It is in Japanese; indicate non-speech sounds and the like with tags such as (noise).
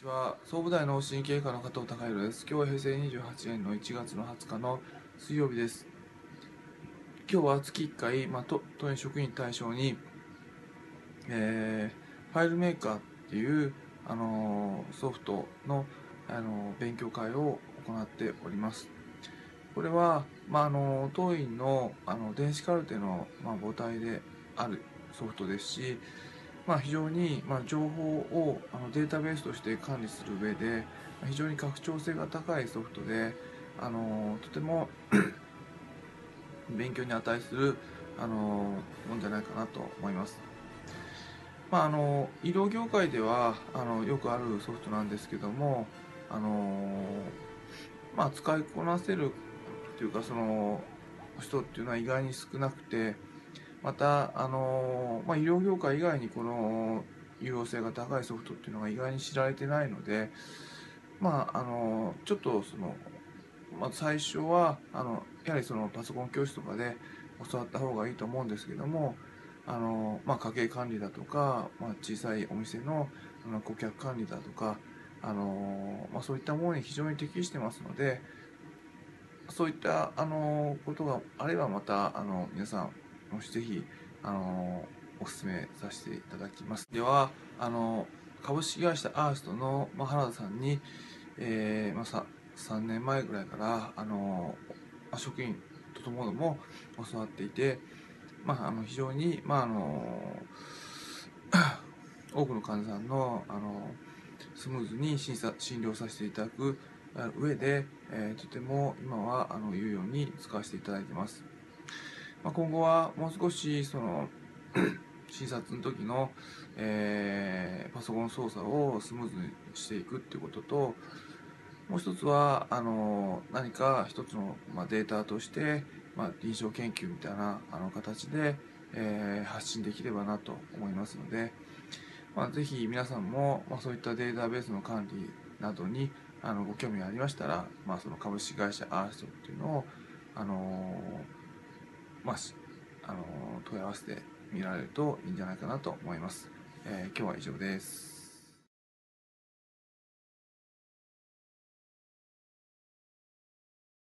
ちは。総武大の神経科の加藤孝弘です。今日は平成28年の1月の20日の水曜日です。今日は月1回、まあ、都都園職員対象に、えー、ファイルメーカーっていう、あのー、ソフトの、あのー、勉強会を行っております。これは、まあ、あの当院のあの電子カルテの、まあ、母体であるソフトですしまあ、非常に、まあ、情報をあのデータベースとして管理する上で非常に拡張性が高いソフトであのとても (clears throat) 勉強に値するあのもんじゃないかなと思います。まあ、あの医療業界ではあのよくあるソフトなんですけどもあの、まあ、使いこなせるというかその人っていうのは意外に少なくてまた、あのまあ、医療業界以外にこの有用性が高いソフトっていうのが意外に知られてないので、まあ、あのちょっとその、まあ、最初はあのやはりそのパソコン教室とかで教わった方がいいと思うんですけどもあの、まあ、家計管理だとか、まあ、小さいお店のあの顧客管理だとかあの、まあ、そういったものに非常に適してますのでそういったあのことがあればまたあの皆さんもしぜひ、あのお勧めさせていただきます。では、あの株式会社アーストの、まあ、原田さんに、えー、まあ、さ3年前ぐらいから、あのあ、職員とともども教わっていて、まあ、あの非常に、まあ、あの (coughs) 多くの患者さんの、あのスムーズに診査診療させていただく上で、えー、とても今はあの有用に使わせていただいてます。まあ、今後はもう少しその (clears throat) 診察の時の、えー、パソコン操作をスムーズにしていくっていうことともう一つはあの何か一つの、まあ、データとして、まあ、臨床研究みたいなあの形で、えー、発信できればなと思いますので、まあ、ぜひ皆さんも、まあ、そういったデータベースの管理などにあのご興味ありましたら、まあ、その株式会社アーストっていうのをあのーまあ、あの問い合わせてみられるといいんじゃないかなと思います。えー、今日は以上です。